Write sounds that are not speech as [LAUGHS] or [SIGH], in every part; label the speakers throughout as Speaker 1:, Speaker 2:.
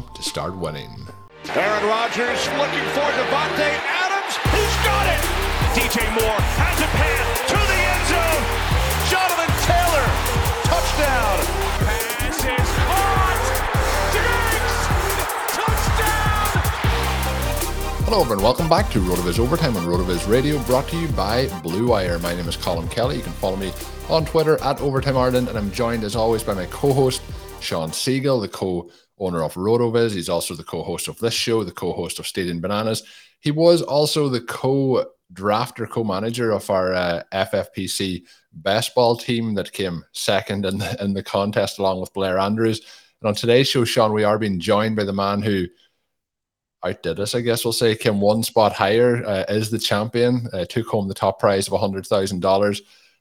Speaker 1: to start winning.
Speaker 2: Aaron Rodgers looking for Davante Adams. He's got it. DJ Moore has a pass to the end zone. Jonathan Taylor, touchdown. Pass is caught. Diggs, touchdown.
Speaker 1: Hello, everyone. Welcome back to RotoViz Overtime on RotoViz Radio, brought to you by Blue Wire. My name is Colin Kelly. You can follow me on Twitter at Overtime Ireland, and I'm joined as always by my co-host Sean Siegel, the co-owner of RotoViz. He's also the co-host of this show, the co-host of Stealing Bananas. He was also the co-drafter, co-manager of our uh, FFPC best ball team that came second in the, in the contest along with Blair Andrews. And on today's show, Sean, we are being joined by the man who outdid us, I guess we'll say, came one spot higher, uh, is the champion, uh, took home the top prize of $100,000.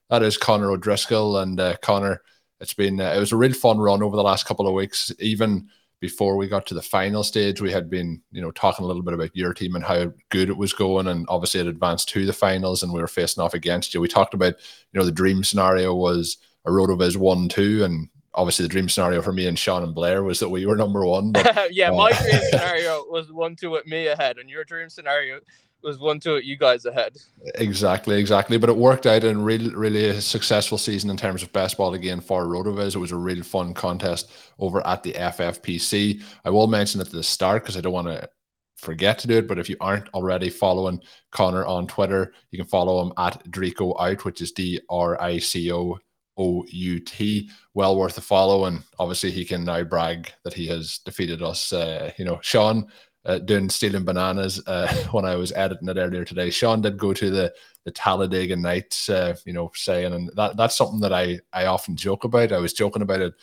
Speaker 1: That is Connor O'Driscoll. And uh, Connor, it's been, uh, it was a real fun run over the last couple of weeks. Even before we got to the final stage, we had been, you know, talking a little bit about your team and how good it was going. And obviously it advanced to the finals and we were facing off against you. We talked about, you know, the dream scenario was a RotoViz 1 2 and obviously the dream scenario for me and Sean and Blair was that we were number one. But, [LAUGHS]
Speaker 3: yeah, my uh, dream [LAUGHS] scenario was one two with me ahead, and your dream scenario was one two with you guys ahead.
Speaker 1: Exactly, exactly. But it worked out in really, really a successful season in terms of best ball again for Rotoviz. It was a really fun contest over at the FFPC. I will mention at the start because I don't want to forget to do it. But if you aren't already following Connor on Twitter, you can follow him at Drico Out, which is D R I C O O U T. Well worth a follow, and obviously he can now brag that he has defeated us. Uh, you know, Sean uh, doing stealing bananas uh, [LAUGHS] when I was editing it earlier today. Sean did go to the the Talladega Nights, uh, you know, saying, and that that's something that I I often joke about. I was joking about it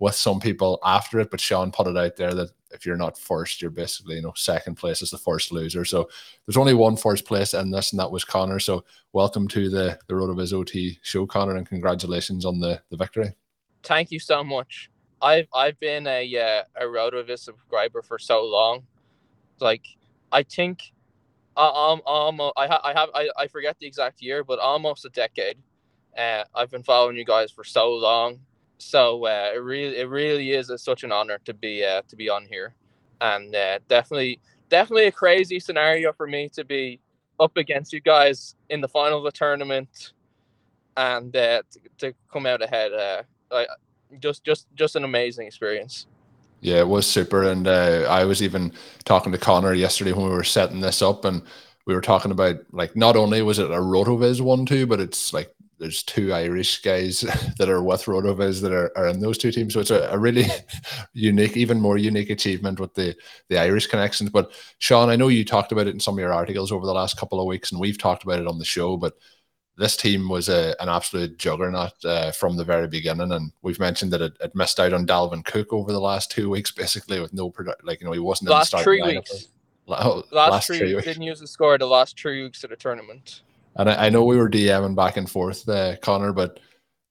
Speaker 1: with some people after it, but Sean put it out there that if you're not first, you're basically, you know, second place is the first loser. So there's only one first place in this, and that was Connor. So welcome to the the RotoViz OT show, Connor, and congratulations on the the victory.
Speaker 3: Thank you so much. I've I've been a uh, a RotoViz subscriber for so long. Like I think um um I ha- I have I, I forget the exact year, but almost a decade. Uh, I've been following you guys for so long so uh, it really it really is a, such an honor to be uh, to be on here, and uh, definitely definitely a crazy scenario for me to be up against you guys in the final of the tournament, and uh, to, to come out ahead. Uh, I, just just just an amazing experience.
Speaker 1: Yeah, it was super, and uh, I was even talking to Connor yesterday when we were setting this up, and we were talking about like not only was it a Rotoviz one too, but it's like there's two Irish guys [LAUGHS] that are with Rotoviz that are, are in those two teams. So it's a, a, really [LAUGHS] unique, even more unique achievement with the the Irish connections. But Sean, I know you talked about it in some of your articles over the last couple of weeks, and we've talked about it on the show. But this team was a, an absolute juggernaut uh, from the very beginning, and we've mentioned that it, it, missed out on Dalvin Cook over the last two weeks, basically with no product. Like you know, he wasn't
Speaker 3: last
Speaker 1: in the
Speaker 3: three weeks. last, last three, weeks. didn't use the score the last three weeks of the tournament.
Speaker 1: And I, I know we were DMing back and forth, uh, Connor, but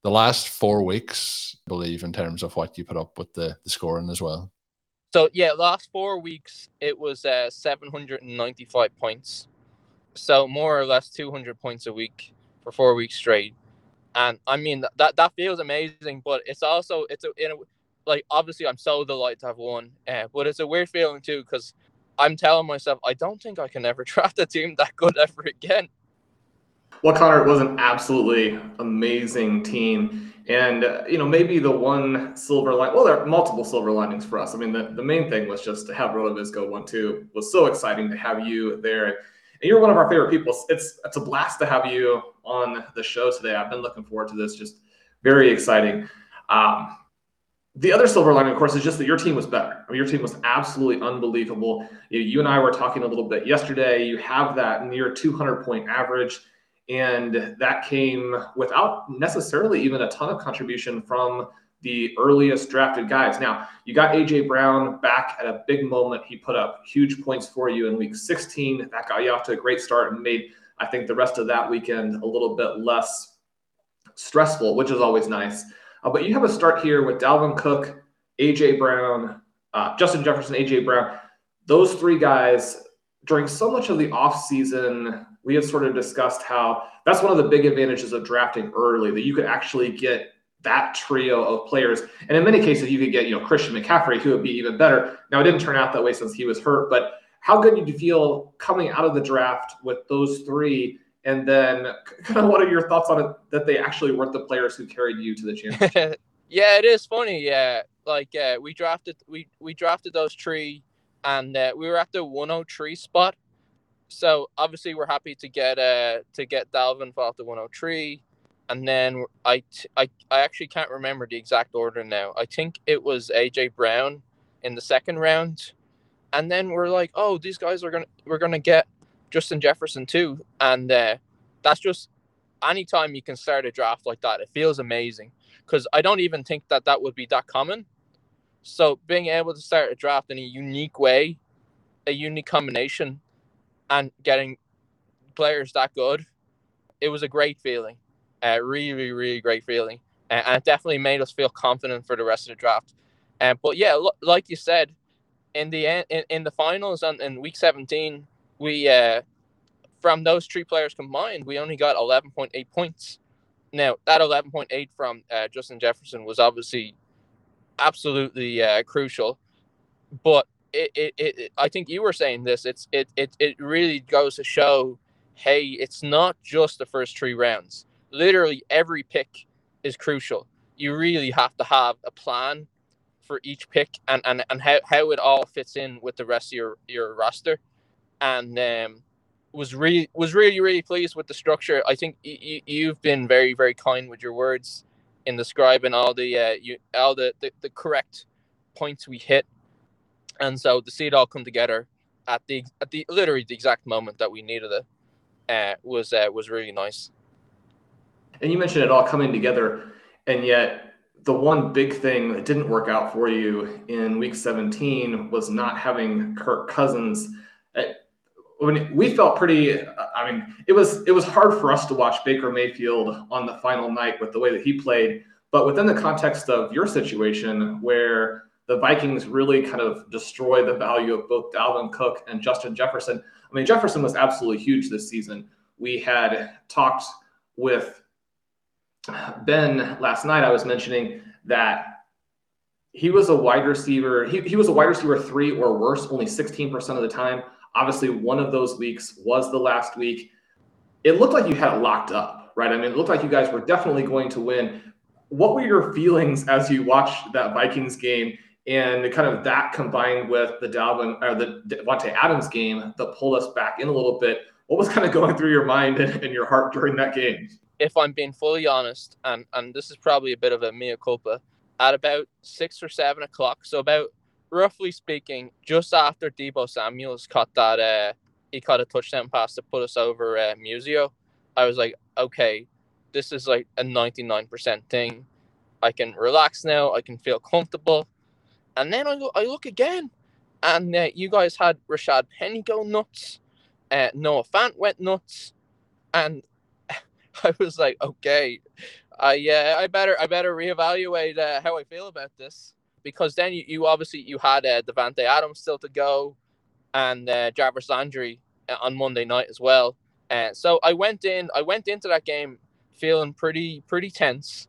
Speaker 1: the last four weeks, I believe, in terms of what you put up with the, the scoring as well.
Speaker 3: So yeah, last four weeks it was uh, 795 points. So more or less 200 points a week for four weeks straight. And I mean that that feels amazing, but it's also it's a, in a like obviously I'm so delighted to have won, uh, but it's a weird feeling too because I'm telling myself I don't think I can ever [LAUGHS] draft a team that good ever again.
Speaker 4: Well, Connor, it was an absolutely amazing team. And, uh, you know, maybe the one silver line, well, there are multiple silver linings for us. I mean, the, the main thing was just to have RotoViz go 1 2 was so exciting to have you there. And you're one of our favorite people. It's, it's a blast to have you on the show today. I've been looking forward to this. Just very exciting. Um, the other silver lining, of course, is just that your team was better. I mean, your team was absolutely unbelievable. You, you and I were talking a little bit yesterday. You have that near 200 point average, and that came without necessarily even a ton of contribution from the earliest drafted guys. Now, you got AJ Brown back at a big moment. He put up huge points for you in week 16. That got you off to a great start and made, I think, the rest of that weekend a little bit less stressful, which is always nice. Uh, but you have a start here with Dalvin Cook, AJ Brown, uh, Justin Jefferson, AJ Brown. Those three guys during so much of the offseason, we had sort of discussed how that's one of the big advantages of drafting early, that you could actually get that trio of players. And in many cases, you could get, you know, Christian McCaffrey, who would be even better. Now, it didn't turn out that way since he was hurt, but how good did you feel coming out of the draft with those three? And then, [LAUGHS] kind of, what are your thoughts on it that they actually weren't the players who carried you to the [LAUGHS] championship?
Speaker 3: yeah, it is funny. Yeah, like uh, we drafted we we drafted those three, and uh, we were at the 103 spot. So obviously, we're happy to get uh to get Dalvin off the 103, and then I, I I actually can't remember the exact order now. I think it was AJ Brown in the second round, and then we're like, oh, these guys are gonna we're gonna get Justin Jefferson too, and uh, that's just anytime you can start a draft like that, it feels amazing because I don't even think that that would be that common. So being able to start a draft in a unique way, a unique combination, and getting players that good, it was a great feeling, a really really great feeling, and, and it definitely made us feel confident for the rest of the draft. And but yeah, like you said, in the end, in, in the finals and in week seventeen, we uh, from those three players combined, we only got 11.8 points. Now that 11.8 from uh, Justin Jefferson was obviously absolutely uh, crucial, but it, it, it, I think you were saying this. It's it, it it really goes to show, hey, it's not just the first three rounds. Literally every pick is crucial. You really have to have a plan for each pick and, and, and how, how it all fits in with the rest of your, your roster and um, was really was really really pleased with the structure. I think y- you've been very very kind with your words in describing all the uh, you all the, the the correct points we hit, and so to see it all come together at the at the literally the exact moment that we needed it uh, was uh, was really nice.
Speaker 4: And you mentioned it all coming together, and yet the one big thing that didn't work out for you in week 17 was not having Kirk Cousins. When we felt pretty i mean it was it was hard for us to watch baker mayfield on the final night with the way that he played. But within the context of your situation where the vikings really kind of destroy the value of both dalvin cook and justin jefferson i mean jefferson was absolutely huge this season. We had talked with ben last night i was mentioning that he was a wide receiver he, he was a wide receiver three or worse only 16% of the time Obviously, one of those weeks was the last week. It looked like you had it locked up, right? I mean, it looked like you guys were definitely going to win. What were your feelings [LAUGHS] as you watched that Vikings game and kind of that combined with the Dalvin or the Davante Adams game that pulled us back in a little bit? What was kind of going through your mind and, and your heart during that game?
Speaker 3: If I'm being fully honest, and and this is probably a bit of a mea culpa, at about six or seven o'clock, so about roughly speaking, just after Deebo Samuels caught that, uh, he caught a touchdown pass to put us over uh, Musio. I was like, okay, this is like a 99% thing. I can relax now. I can feel comfortable. And then I, I look again, and uh, you guys had Rashad Penny go nuts. Uh, Noah Fant went nuts, and [LAUGHS] I was like, okay, I yeah, I better I better reevaluate uh, how I feel about this because then you, you obviously you had uh, Davante Adams still to go, and uh, Jarvis Landry uh, on Monday night as well. Uh, so I went in I went into that game feeling pretty pretty tense,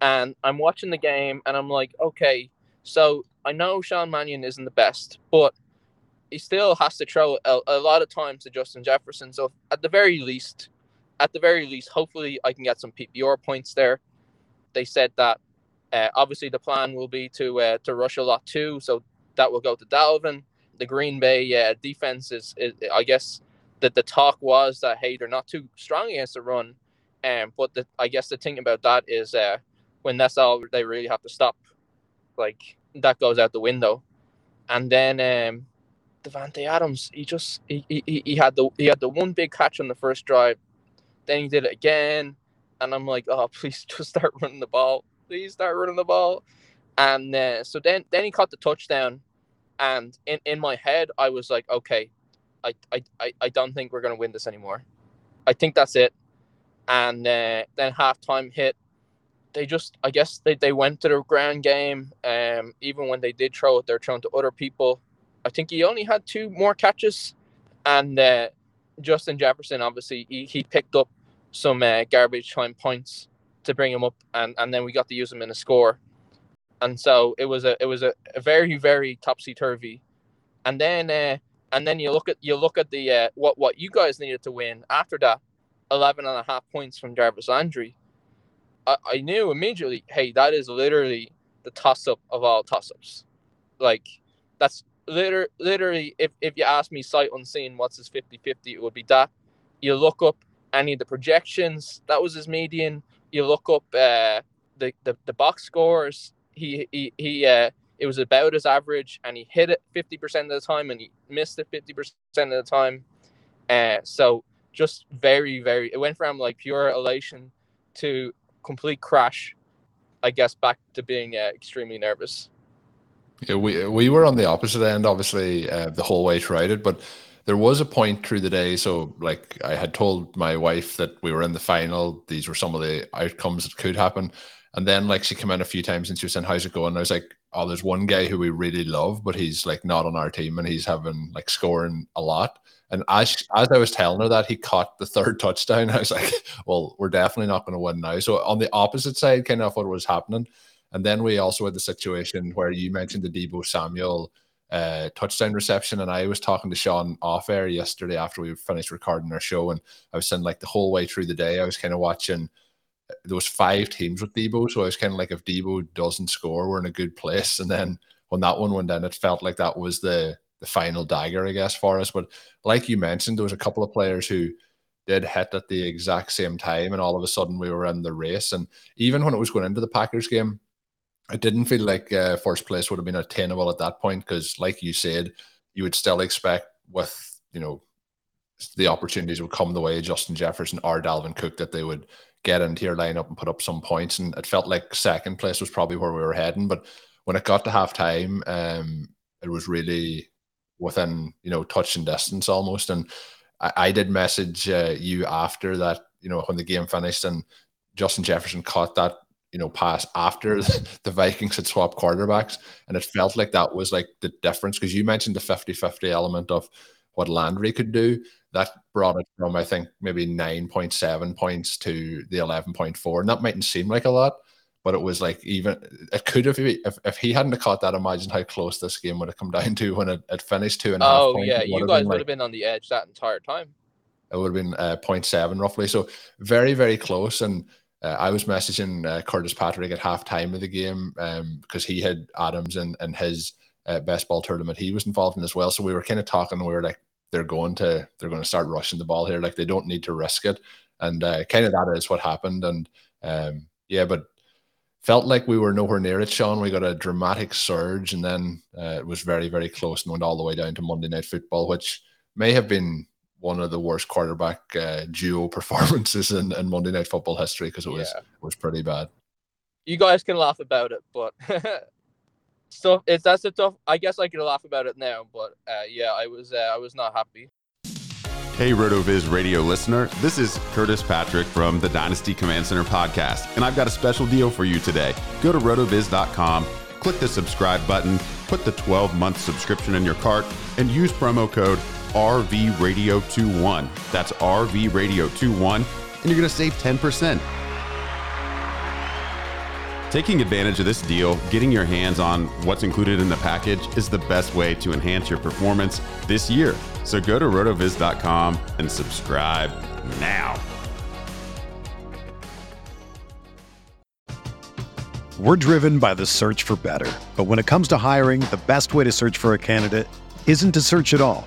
Speaker 3: and I'm watching the game and I'm like, okay, so I know Sean Mannion isn't the best, but he still has to throw a, a lot of times to Justin Jefferson. So at the very least, at the very least, hopefully I can get some PPR points there. They said that uh, obviously the plan will be to uh, to rush a lot too, so that will go to Dalvin. The Green Bay uh, defense is, is, I guess, that the talk was that hey they're not too strong against the run, um, but the, I guess the thing about that is uh, when that's all they really have to stop, like that goes out the window, and then um, Davante Adams he just he, he, he had the he had the one big catch on the first drive, then he did it again, and I'm like oh [LAUGHS] please just start running the ball, please start running the ball, and uh, so then then he caught the touchdown, and in in my head I was like okay I, I, I, don't think we're to win this anymore. I think that's it. And uh, then halftime hit. They just, I guess they, they went to the ground game. Um, even when they did throw it, they're throwing to other people. I think he only had two more catches. And uh, Justin Jefferson, obviously, he, he picked up some uh, garbage time points to bring him up. And, and then we got to use him in a score. And so it was a it was a, a very very topsy turvy, and then uh, and then you look at you look at the uh, what what you guys needed to win after that 11 and a half points from Jarvis Landry. I, I knew immediately, hey, that is literally the toss up of all toss ups. Like that's literally literally if, if you ask me sight unseen what's his 50-50, it would be that. You look up any of the projections, that was his median. You look up uh, the, the the box scores. He he he uh, it was about his average and he hit it 50% of the time and he missed it 50% of the time. Uh, so just very, very, it went from like pure elation to complete crash, I guess, back to being uh, extremely nervous.
Speaker 1: Yeah, we we were on the opposite end, obviously, uh, the whole way throughout it. But there was a point through the day. So, like, I had told my wife that we were in the final. These were some of the outcomes that could happen. And then, like, she came in a few times and she was saying, "How's it going?" And I was like, "Oh, there's one guy who we really love, but he's like not on our team, and he's having like scoring a lot." And as as I was telling her that, he caught the third [LAUGHS] touchdown. I was like, "Well, we're definitely not going to win now." So on the opposite side, kind of what was happening. And then we also had the situation where you mentioned the Deebo Samuel uh, touchdown reception, and I was talking to Sean off air yesterday after we finished recording our show, and I was saying like the whole way through the day, I was kind of watching there was five teams with Deebo, so I was kind of like, if Deebo doesn't score, we're in a good place. And then when that one went in, it felt like that was the the final dagger, I guess, for us. But like you mentioned, there was a couple of players who did hit at the exact same time, and all of a sudden we were in the race. And even when it was going into the Packers game, I didn't feel like uh, first place would have been attainable at that point because, like you said, you would still expect with you know the opportunities would come the way Justin Jefferson or Dalvin Cook that they would get into your lineup and put up some points. And it felt like second place was probably where we were heading. But when it got to half time, um, it was really within, you know, touch and distance almost. And I, I did message uh, you after that, you know, when the game finished and Justin Jefferson caught that, you know, pass after [LAUGHS] the Vikings had swapped quarterbacks. And it felt like that was like the difference because you mentioned the 50 50 element of what Landry could do that brought it from I think maybe nine point seven points to the eleven point four, and that mightn't seem like a lot, but it was like even it could have if if he hadn't caught that. Imagine how close this game would have come down [LAUGHS] to when it, it finished two and a half.
Speaker 3: Oh yeah, you guys would like, have been on the edge that entire time.
Speaker 1: It would have been uh, 0.7 roughly, so very very close. And uh, I was messaging uh, Curtis Patrick at halftime of the game um, because he had Adams in, in his uh, best ball tournament he was involved in as well. So we were kind of talking. We were like, they're going to they're going to start rushing the ball here. Like they don't need to risk it, and uh, kind of that is what happened. And um, yeah, but felt like we were nowhere near it. Sean, we got a dramatic surge, and then uh, it was very very close and went all the way down to Monday Night Football, which may have been one of the worst quarterback uh, duo [LAUGHS] performances in, in Monday Night Football history because it was yeah. was pretty bad.
Speaker 3: You guys can laugh about it, but it's tough. It's that's a tough. I guess I could laugh about it now, but uh, yeah, I was uh, I was not happy.
Speaker 5: Hey, RotoViz radio listener. This is Curtis Patrick from the Dynasty Command Center podcast, and I've got a special deal for you today. Go to rotoviz.com, click the subscribe button, put the 12 month subscription in your cart, and use promo code RVRadio21. That's RVRadio21, and you're going to save 10%. Taking advantage of this deal, getting your hands on what's included in the package is the best way to enhance your performance this year. So go to rotoviz.com and subscribe now.
Speaker 6: We're driven by the search for better. But when it comes to hiring, the best way to search for a candidate isn't to search at all.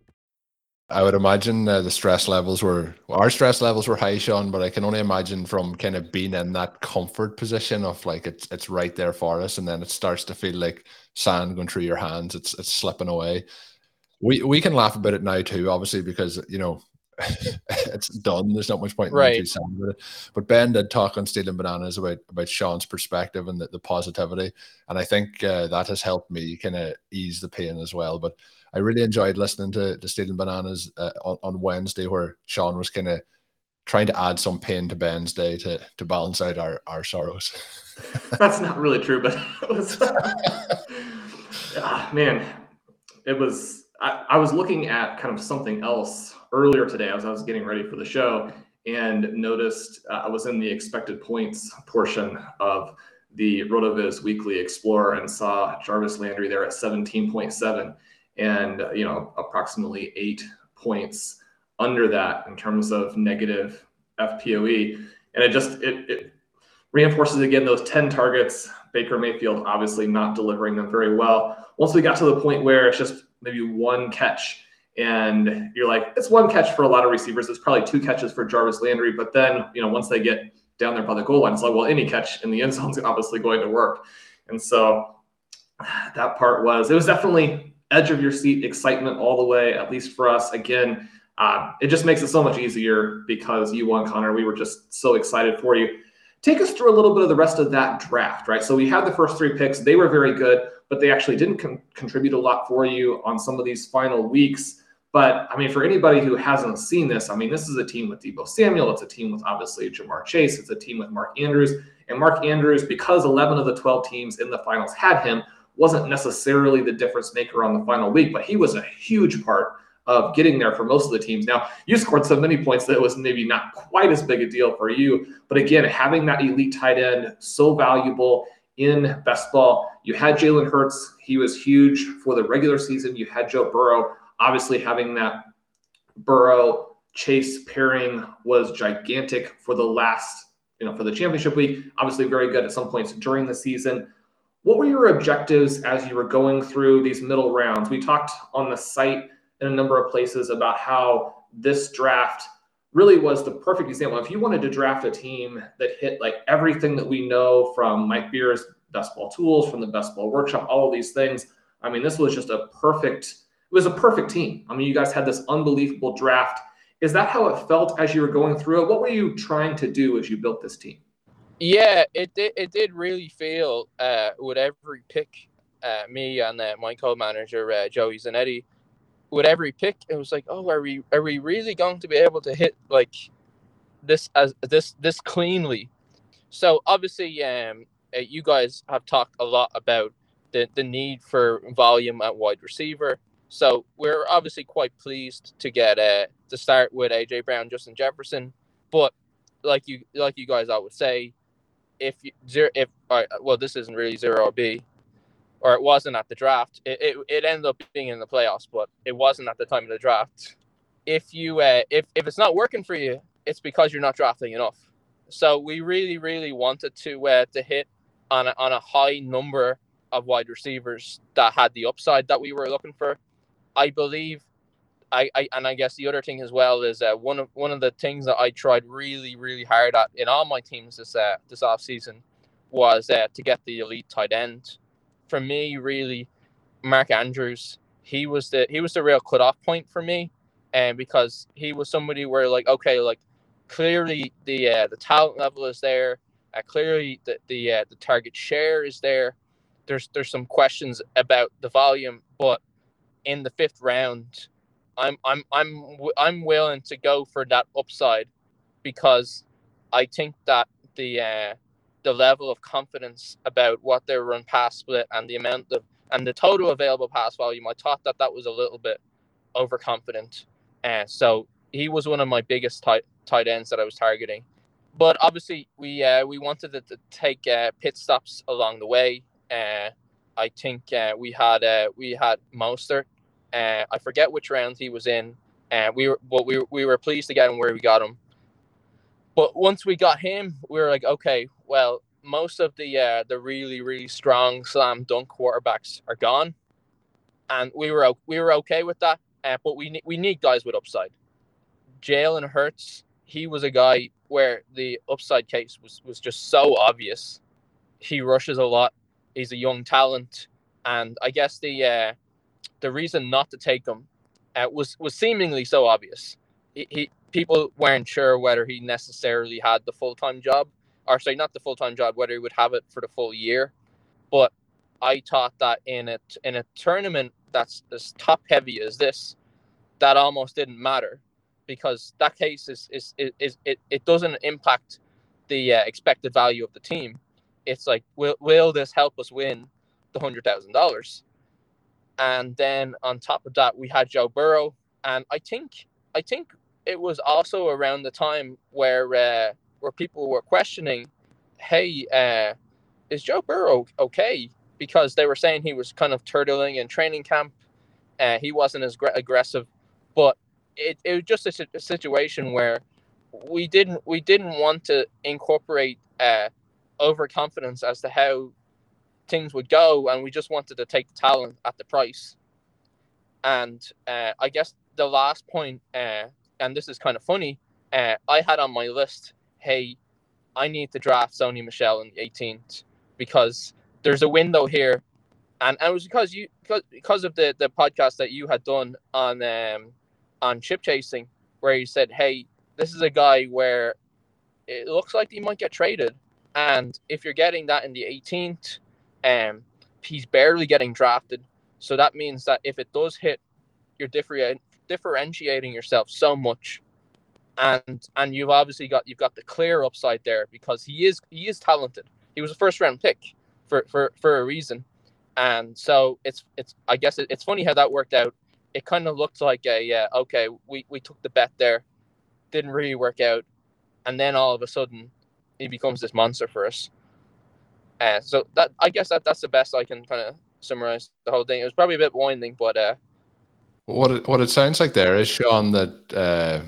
Speaker 1: I would imagine uh, the stress levels were our stress levels were high, Sean. But I can only imagine from kind of being in that comfort position of like it's it's right there for us, and then it starts to feel like sand going through your hands. It's it's slipping away. We we can laugh about it now too, obviously, because you know [LAUGHS] it's done. There's not much point in
Speaker 3: right.
Speaker 1: sand with it. But Ben did talk on Stealing Bananas about about Sean's perspective and the, the positivity, and I think uh, that has helped me kind of ease the pain as well. But I really enjoyed listening to the Stealing Bananas uh, on, on Wednesday, where Sean was kind of trying to add some pain to Ben's day to to balance out our our sorrows. [LAUGHS]
Speaker 4: That's not really true, but [LAUGHS] it was, ah, man, it was. I, I, was looking at kind of something else earlier today as I was getting ready for the show, and noticed uh, I was in the expected points portion of the RotoViz Weekly Explorer and saw Jarvis Landry there at 17.7 and you know approximately eight points under that in terms of negative FPOE, and it just it, it reinforces again those 10 targets. Baker Mayfield obviously not delivering them very well. Once we got to the point where it's just maybe one catch, and you're like, it's one catch for a lot of receivers. It's probably two catches for Jarvis Landry, but then you know once they get down there by the goal line, it's like, well, any catch in the end [LAUGHS] zone is obviously going to work, and so [SIGHS] that part was it was definitely edge of your seat excitement all the way, at least for us. Again, uh, it just makes it so much easier because you won, Connor. We were just so excited for you. Take us through a little bit of the rest of that draft, right? So we had the first three picks. They were very good, but they actually didn't con- contribute a lot for you on some of these final weeks. But I mean, for anybody who hasn't seen this, I mean, this is a team with Deebo Samuel. It's a team with obviously Ja'Marr Chase. It's a team with Mark Andrews. And Mark Andrews, because 11 of the 12 teams in the finals had him, wasn't necessarily the difference maker on the final week, but he was a huge part of getting there for most of the teams. Now, you scored so many points that it was maybe not quite as big a deal for you. But again, having that elite tight end so valuable in best ball. You had Jalen Hurts. He was huge for the regular season. You had Joe Burrow. Obviously, having that Burrow Chase pairing was gigantic for the last, you know, for the championship week. Obviously, very good at some points during the season. What were your objectives as you were going through these middle rounds? We talked on the site in a number of places about how this draft really was the perfect example. If you wanted to draft a team that hit like everything that we know from Mike Beers' best ball tools, from the best ball workshop, all of these things, I mean, this was just a perfect, it was a perfect team. I mean, you guys had this unbelievable draft. Is that how it felt as you were going through it? What were you trying to do as you built this team?
Speaker 3: Yeah, it did. It did really feel uh, with every pick, uh, me and uh, my co-manager uh, Joey Zanetti, with every pick, it was like, oh, are we are we really going to be able to hit like this as this this cleanly? So obviously, um, uh, you guys have talked a lot about the the need for volume at wide receiver. So we're obviously quite pleased to get uh, to start with AJ Brown, Justin Jefferson, but like you like you guys always say, if you zero if well this isn't really zero B, or it wasn't at the draft. It, it, it ended up being in the playoffs, but it wasn't at the time of the draft. If you uh, if if it's not working for you, it's because you're not drafting enough. So we really really wanted to uh, to hit on a, on a high number of wide receivers that had the upside that we were looking for. I believe. I, I and I guess the other thing as well is uh, one of one of the things that I tried really really hard at in all my teams this uh, this off season was uh, to get the elite tight end for me, really, Mark Andrews, he was the he was the real cutoff point for me, and because he was somebody where like okay, like clearly the uh, the talent level is there, uh, clearly the the uh, the target share is there. There's there's some questions about the volume, but in the fifth round, I'm I'm I'm I'm willing to go for that upside because I think that the uh, the level of confidence about what their run pass split and the amount of and the total available pass volume. I thought that that was a little bit overconfident, and uh, so he was one of my biggest tight tight ends that I was targeting. But obviously, we uh, we wanted to, to take uh, pit stops along the way. I think uh, we had uh, we had Mostert. Uh, I forget which round he was in. Uh, we were, but we, we were pleased to get him where we got him. But once we got him, we were like, okay, well, most of the uh, the really really strong slam dunk quarterbacks are gone, and we were we were okay with that. Uh, but we need we need guys with upside. Jalen Hurts, he was a guy where the upside case was was just so obvious. He rushes a lot. He's a young talent, and I guess the uh, the reason not to take him uh, was was seemingly so obvious. He, he people weren't sure whether he necessarily had the full time job, or sorry, not the full time job, whether he would have it for the full year. But I thought that in a in a tournament that's as top heavy as this, that almost didn't matter, because that case is is is, is it, it doesn't impact the uh, expected value of the team. It's like will will this help us win the hundred thousand dollars? And then on top of that, we had Joe Burrow, and I think I think it was also around the time where uh, where people were questioning, "Hey, uh, is Joe Burrow okay?" Because they were saying he was kind of turtling in training camp. Uh, he wasn't as aggressive, but it, it was just a, a, situation where we didn't we didn't want to incorporate uh, overconfidence as to how things would go, and we just wanted to take the talent at the price. And uh, I guess the last point uh, and this is kind of funny, uh, I had on my list, hey, I need to draft Sony Michel in the 18th because there's a window here, and, and it was because you because, because of the the podcast that you had done on um on chip chasing where you said, hey, this is a guy where it looks like he might get traded, and if you're getting that in the 18th, um, he's barely getting drafted, so that means that if it does hit, you're different differentiating yourself so much. And and you've obviously got you've got the clear upside there because he is he is talented. He was a first round pick for for for a reason. And so it's it's i guess it, it's funny how that worked out. It kind of looked like a yeah okay we we took the bet there. Didn't really work out. And then all of a sudden he becomes this monster for us uh, so that i guess that that's the best i can kind of summarize the whole thing it was probably a bit winding but uh
Speaker 1: what it, what it sounds like there is Sean that uh,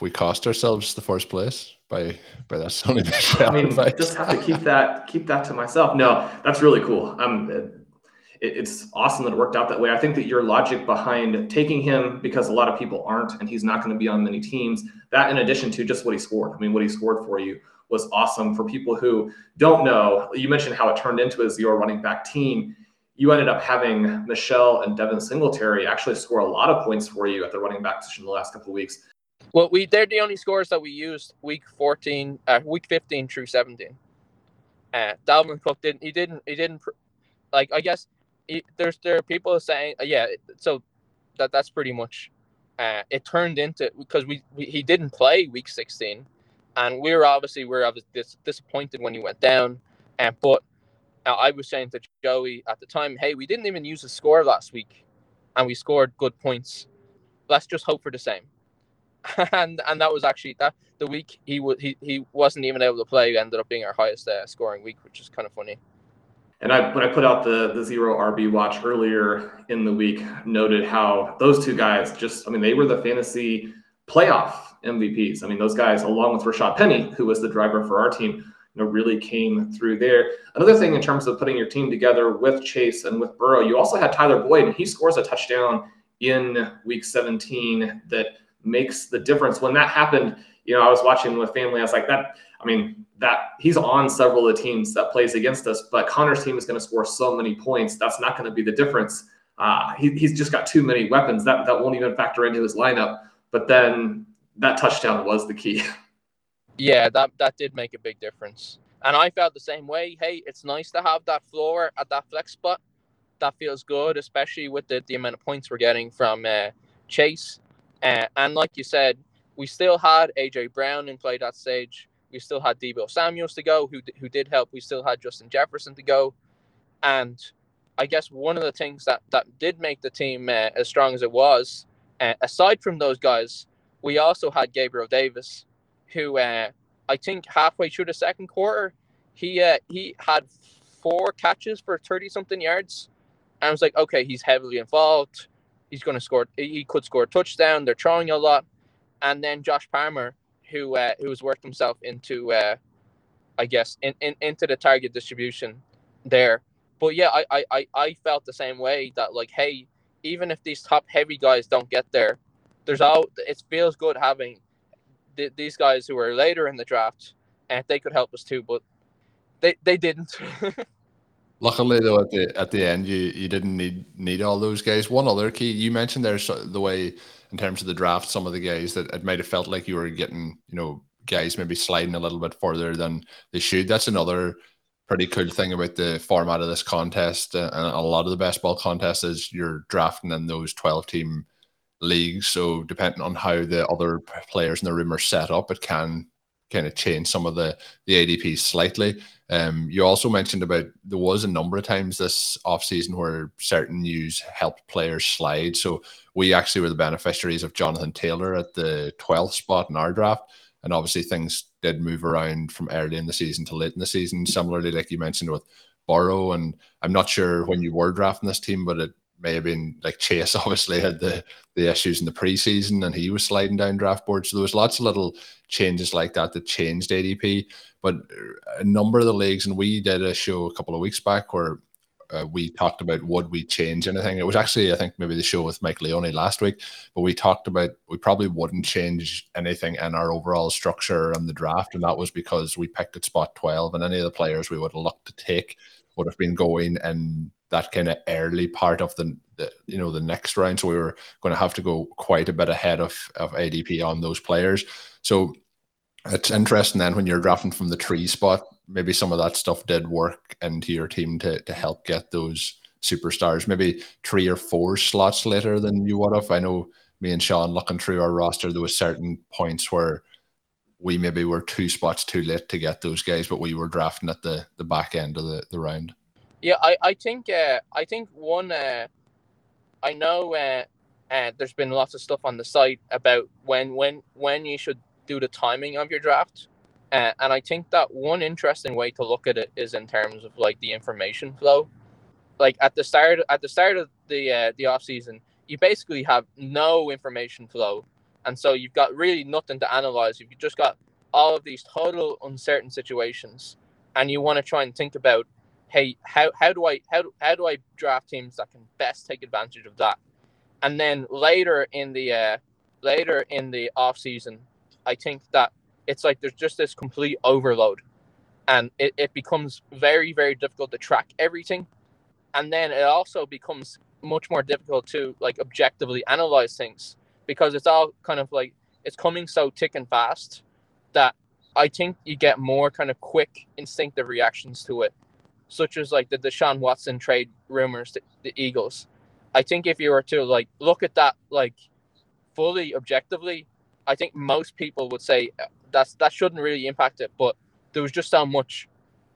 Speaker 1: we cost ourselves the first place by by that Sony
Speaker 4: Michel. [LAUGHS] I mean, advice. just have to keep that keep that to myself. No, that's really cool. Um, it, it's awesome that it worked out that way. I think that your logic behind taking him because a lot of people aren't, and he's not going to be on many teams. That, in addition to just what he scored, I mean, what he scored for you was awesome. For people who don't know, you mentioned how it turned into as your running back team. You ended up having Michel and Devin Singletary actually score a lot of points for you at the running back position the last couple of weeks.
Speaker 3: Well, we they're the only scores that we used week 14, uh, week 15 through 17. Uh, Dalvin Cook didn't. He didn't. He didn't. Like I guess he, there's there are people saying uh, yeah. So that that's pretty much. Uh, it turned into because we, we he didn't play week 16, and we were obviously we were dis- disappointed when he went down. And uh, but uh, I was saying to Joey at the time, hey, we didn't even use the score last week, and we scored good points. Let's just hope for the same. [LAUGHS] and and that was actually that the week he was he, he wasn't even able to play ended up being our highest uh, scoring week, which is kind of funny.
Speaker 4: And I when I put out the the zero RB watch earlier in the week, noted how those two guys just I mean they were the fantasy playoff MVPs. I mean those guys along with Rashad Penny, who was the driver for our team, you know really came through there. Another thing in terms of putting your team together with Chase and with Burrow, you also had Tyler Boyd, and he scores a touchdown in week 17 that makes the difference. When that happened, you know, I was watching with family. I was like, that. I mean, that he's on several of the teams that plays against us, but Connor's team is going to score so many points. That's not going to be the difference. Uh, he, he's just got too many weapons that that won't even factor into his lineup. But then that touchdown was the key. [LAUGHS]
Speaker 3: Yeah, that that did make a big difference, and I felt the same way. Hey, it's nice to have that floor at that flex spot. That feels good, especially with the, the amount of points we're getting from uh, Chase uh, and like you said, we still had AJ Brown in play that stage. We still had Deebo Samuels to go, who who did help. We still had Justin Jefferson to go, and I guess one of the things that that did make the team uh, as strong as it was, uh, aside from those guys, we also had Gabriel Davis, who uh, I think halfway through the second quarter, he uh, he had four catches for thirty something yards, and I was like, okay, he's heavily involved he's going to score. He could score a touchdown. They're throwing a lot, and then Josh Palmer, who uh, who has worked himself into, uh, I guess, in, in into the target distribution there. But yeah, I, I I felt the same way that like, hey, even if these top heavy guys don't get there, there's all it feels good having th- these guys who are later in the draft, and they could help us too. But they they didn't. [LAUGHS]
Speaker 1: Luckily, though, at the at the end, you you didn't need need all those guys. One other key you mentioned there's the way in terms of the draft, some of the guys that it might have felt like you were getting, you know, guys maybe sliding a little bit further than they should. That's another pretty cool thing about the format of this contest uh, and a lot of the best ball contests is you're drafting in those 12 team leagues. So depending on how the other players in the room are set up, it can kind of change some of the the ADP slightly. Um, you also mentioned about there was a number of times this offseason where certain news helped players slide. So we actually were the beneficiaries of Jonathan Taylor at the 12th spot in our draft. And obviously things did move around from early in the season to late in the season. Similarly, like you mentioned with Burrow, and I'm not sure when you were drafting this team, but it may have been like Chase [LAUGHS] obviously had the the issues in the preseason and he was sliding down draft boards. So there was lots of little changes like that that changed ADP. But a number of the leagues, and we did a show a couple of weeks back where uh, we talked about would we change anything. It was actually I think maybe the show with Mike Leone last week, but we talked about we probably wouldn't change anything in our overall structure and the draft, and that was because we picked at spot twelve, and any of the players we would have looked to take would have been going in that kind of early part of the, the, you know the next round. So we were going to have to go quite a bit ahead of of ADP on those players. So it's interesting then when you're drafting from the tree spot, maybe some of that stuff did work into your team to to help get those superstars. Maybe three or four slots later than you would have. I know me and Sean looking through our roster, there was certain points where we maybe were two spots too late to get those guys, but we were drafting at the the back end of the, the round.
Speaker 3: Yeah, I, I think uh, I think one uh, I know uh, uh, there's been lots of stuff on the site about when when when you should do the timing of your draft. Uh, and I think that one interesting way to look at it is in terms of like the information flow. Like at the start at the start of the uh, the off season, you basically have no information flow, and so you've got really nothing to analyze. You've just got all of these total uncertain situations, and you want to try and think about hey, how, how do I how, how do I draft teams that can best take advantage of that? And then later in the uh, later in the off season, I think that it's like there's just this complete overload, and it, it becomes very very difficult to track everything, and then it also becomes much more difficult to like objectively analyze things because it's all kind of like it's coming so thick and fast that I think you get more kind of quick instinctive reactions to it, such as like the Deshaun Watson trade rumors the Eagles. I think if you were to like look at that like fully objectively, I think most people would say uh, that's that shouldn't really impact it, but there was just so much,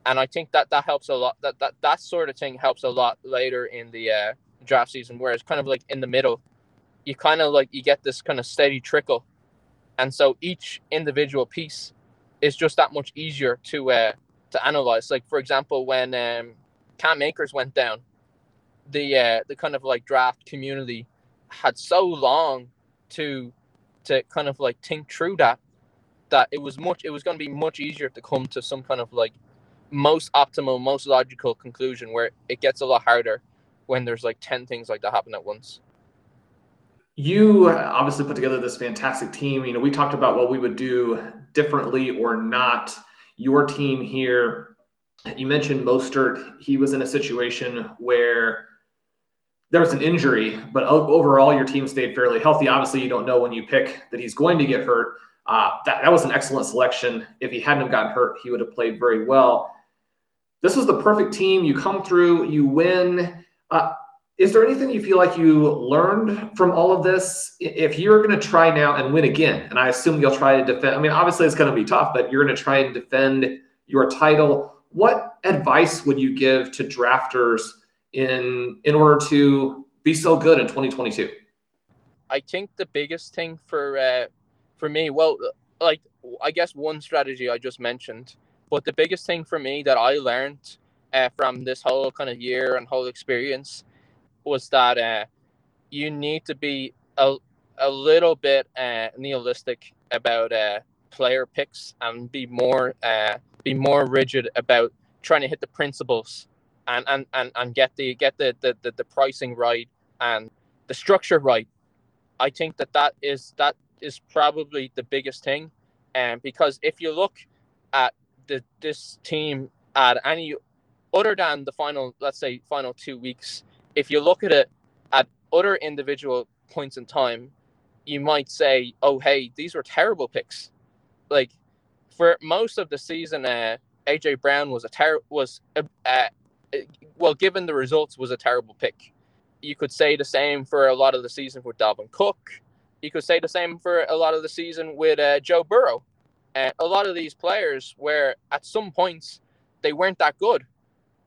Speaker 3: and I think that that helps a lot. That that that sort of thing helps a lot later in the uh, draft season, whereas kind of like in the middle, you kind of like you get this kind of steady trickle, and so each individual piece is just that much easier to uh, to analyze. Like for example, when um, Cam Akers went down, the uh, the kind of like draft community had so long to to kind of like think through that that it was much it was going to be much easier to come to some kind of like most optimal most logical conclusion where it gets a lot harder when there's like 10 things like that happen at once
Speaker 4: you obviously put together this fantastic team you know we talked about what we would do differently or not your team here you mentioned Mostert. He was in a situation where there was an injury, but overall your team stayed fairly healthy. Obviously, you don't know when you pick that he's going to get hurt. Uh, that, that was an excellent selection. If he hadn't gotten hurt, he would have played very well. This was the perfect team. You come through, you win. Uh, is there anything you feel like you learned from all of this? If you're going to try now and win again, and I assume you'll try to defend, I mean, obviously it's going to be tough, but you're going to try and defend your title. What advice would you give to drafters in in order to be so good in 2022?
Speaker 3: I think the biggest thing for uh, for me, well, like I guess one strategy I just mentioned, but the biggest thing for me that I learned uh, from this whole kind of year and whole experience was that uh, you need to be a, a little bit uh, nihilistic about uh, player picks and be more uh, be more rigid about trying to hit the principles and and and, and get the get the, the the, the pricing right and the structure right. I think that that is that is probably the biggest thing and um, because if you look at the this team at any other than the final let's say final two weeks if you look at it at other individual points in time you might say oh hey these were terrible picks like for most of the season uh, AJ Brown was a ter- was a, uh, well, given the results, was a terrible pick. You could say the same for a lot of the season with Dalvin Cook. You could say the same for a lot of the season with uh, Joe Burrow. And a lot of these players, where at some points they weren't that good,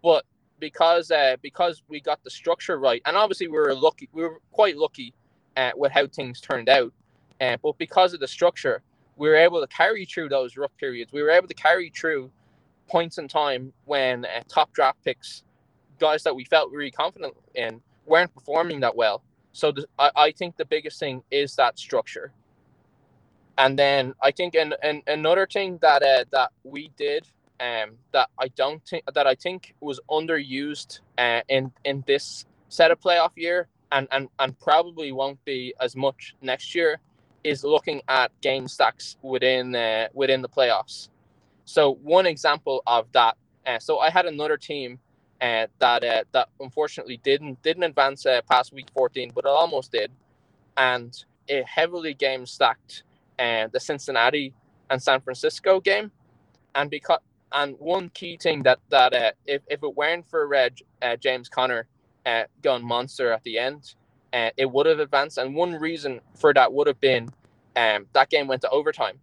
Speaker 3: but because uh, because we got the structure right, and obviously we were lucky, we were quite lucky uh, with how things turned out. Uh, but because of the structure, we were able to carry through those rough periods. We were able to carry through points in time when uh, top draft picks, guys that we felt really confident in, weren't performing that well. So I, I think the biggest thing is that structure. And then I think an, an, another thing that uh, that we did um, that I don't think that I think was underused uh, in in this set of playoff year and, and and probably won't be as much next year is looking at game stacks within uh, within the playoffs. So one example of that. Uh, so I had another team uh, that uh, that unfortunately didn't didn't advance uh, past week 14, but it almost did, and it heavily game stacked uh, the Cincinnati and San Francisco game, and because and one key thing that that uh, if, if it weren't for uh, uh, James Conner uh, going monster at the end, uh, it would have advanced. And one reason for that would have been um, that game went to overtime.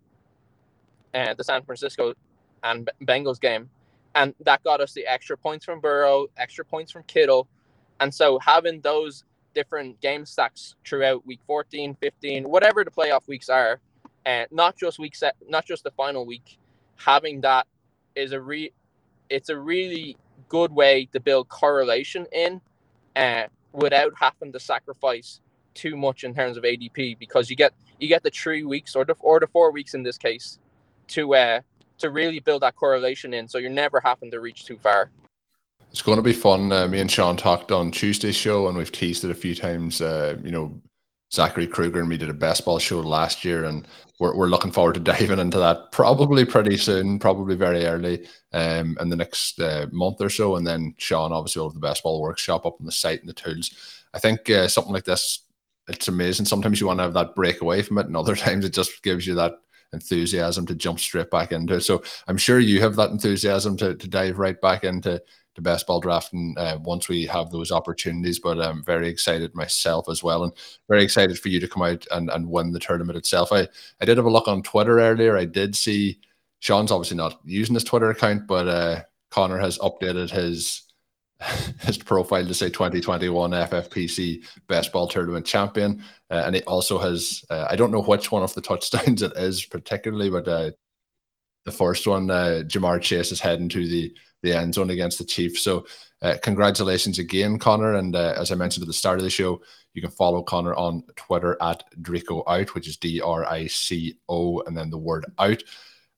Speaker 3: Uh, the San Francisco and Bengals game. And that got us the extra points from Burrow, extra points from Kittle. And so having those different game stacks throughout week 14, 15, whatever the playoff weeks are, and not just week set, not just the final week, having that is a re it's a really good way to build correlation in uh, without having to sacrifice too much in terms of ADP because you get you get the three weeks or the or the four weeks in this case to uh, to really build that correlation in so you're never having to reach too far.
Speaker 1: It's going to be fun. Uh, me and Sean talked on Tuesday's show, and we've teased it a few times. Uh, you know, Zachary Kruger and we did a best ball show last year, and we're, we're looking forward to [LAUGHS] diving into that probably pretty soon, probably very early um, in the next uh, month or so. And then Sean, obviously, will have the best ball workshop up on the site and the tools. I think uh, something like this, it's amazing. Sometimes you want to have that break away from it, and other [LAUGHS] times it just gives you that enthusiasm to jump straight back into it. So I'm sure you have that enthusiasm to, to dive right back into best ball drafting uh, once we have those opportunities. But I'm very excited myself as well, and very excited for you to come out and, and win the tournament itself. I, I did have a look on Twitter earlier. I did see Sean's obviously not using his Twitter account, but uh, Connor has updated his [LAUGHS] his profile to say 2021 FFPC Best Ball Tournament Champion, uh, and it also has uh, I don't know which one of the touchdowns it is particularly, but uh, the first one, uh, Ja'Marr Chase is heading to the the end zone against the Chiefs. So, uh, congratulations again, Connor. And uh, as I mentioned at the start of the show, you can follow Connor on Twitter at Drico Out, which is D R I C O, and then the word out.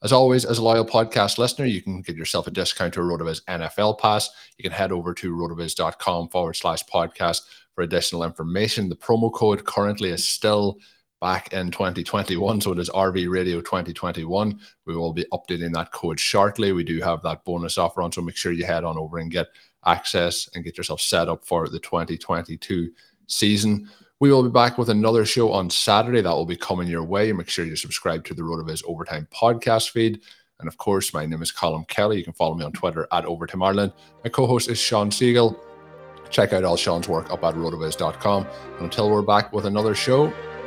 Speaker 1: As always, as a loyal podcast listener, you can get yourself a discount to a RotoViz NFL pass. You can head over to rotoviz.com forward slash podcast for additional information. The promo code currently is still back in 2021. So it is RV Radio 2021. We will be updating that code shortly. We do have that bonus offer on, so make sure you head on over and get access and get yourself set up for the 2022 season. We will be back with another show on Saturday that will be coming your way. Make sure you subscribe to the RotoViz Overtime podcast feed. And of course, my name is Colin Kelly. You can follow me on Twitter at Overtime Ireland. My co host is Sean Siegele. Check out all Sean's work up at rotoviz.com. And until we're back with another show,